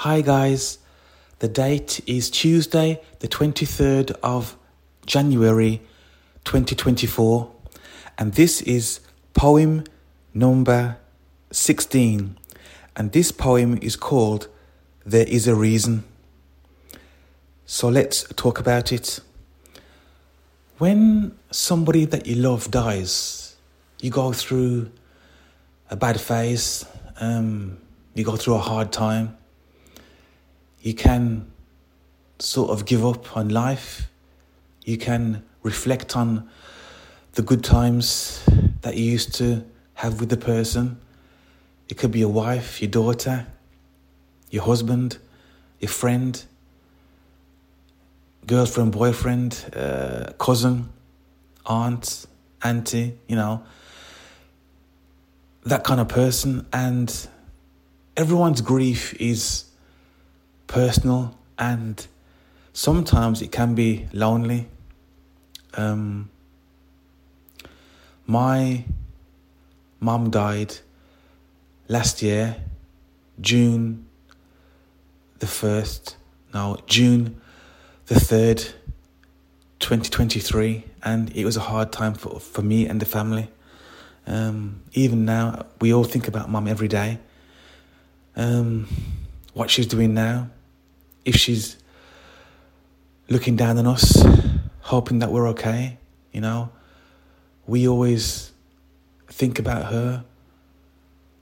Hi, guys. The date is Tuesday, the 23rd of January 2024, and this is poem number 16. And this poem is called There Is a Reason. So let's talk about it. When somebody that you love dies, you go through a bad phase, um, you go through a hard time, you can sort of give up on life, you can reflect on the good times that you used to have with the person. It could be your wife, your daughter, your husband, your friend, girlfriend, boyfriend, uh, cousin, aunt, auntie, you know, that kind of person. And everyone's grief is personal and sometimes it can be lonely. Um, my mum died last year, June the 1st, no, June the 3rd, 2023, and it was a hard time for, for me and the family. Um, even now, we all think about mum every day. Um, what she's doing now, if she's looking down on us, hoping that we're okay, you know, we always think about her,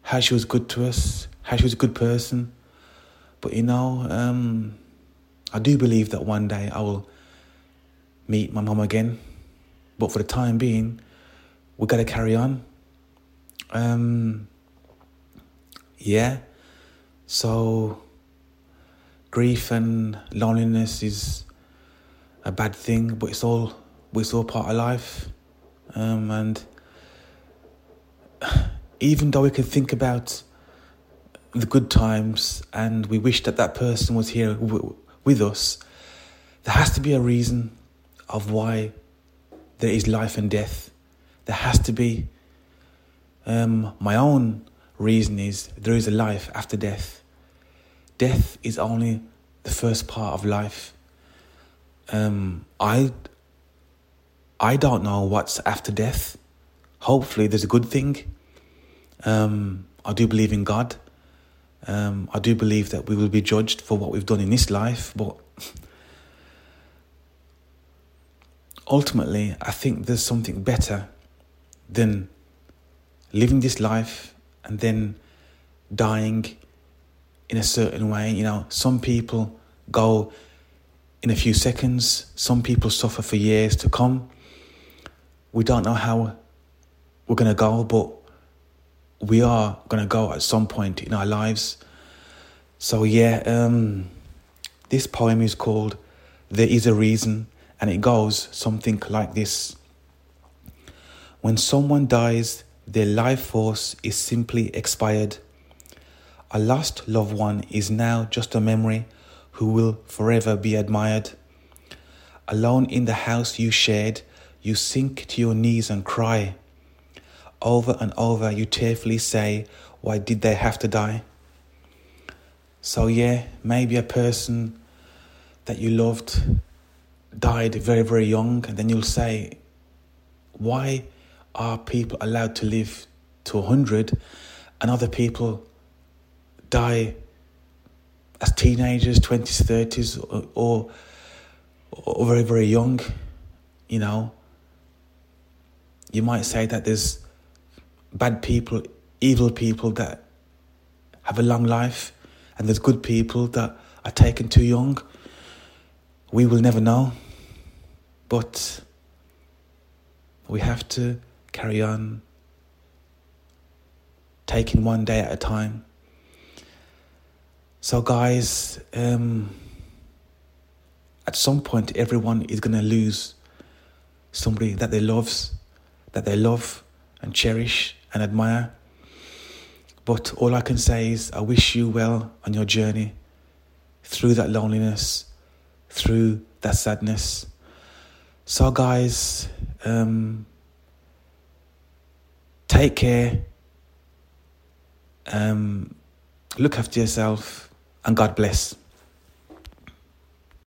how she was good to us, how she was a good person. But you know, um, I do believe that one day I will meet my mom again. But for the time being, we've got to carry on. Um, yeah. So, grief and loneliness is a bad thing, but it's all it's all part of life. Um, and even though we can think about the good times and we wish that that person was here w- with us, there has to be a reason of why there is life and death. There has to be. Um, my own reason is there is a life after death. Death is only the first part of life. Um, I I don't know what's after death. Hopefully, there's a good thing. Um, I do believe in God. Um, I do believe that we will be judged for what we've done in this life, but ultimately, I think there's something better than living this life and then dying in a certain way. You know, some people go in a few seconds, some people suffer for years to come. We don't know how we're going to go, but we are going to go at some point in our lives. So, yeah, um, this poem is called There Is a Reason, and it goes something like this When someone dies, their life force is simply expired. A lost loved one is now just a memory who will forever be admired. Alone in the house you shared, you sink to your knees and cry. Over and over, you tearfully say, Why did they have to die? So, yeah, maybe a person that you loved died very, very young, and then you'll say, Why are people allowed to live to 100 and other people die as teenagers, 20s, 30s, or, or, or very, very young? You know, you might say that there's bad people, evil people that have a long life, and there's good people that are taken too young. We will never know, but we have to carry on taking one day at a time. So, guys, um, at some point, everyone is going to lose somebody that they loves, that they love and cherish and admire. But all I can say is, I wish you well on your journey through that loneliness, through that sadness. So, guys, um, take care. Um, look after yourself. And God bless.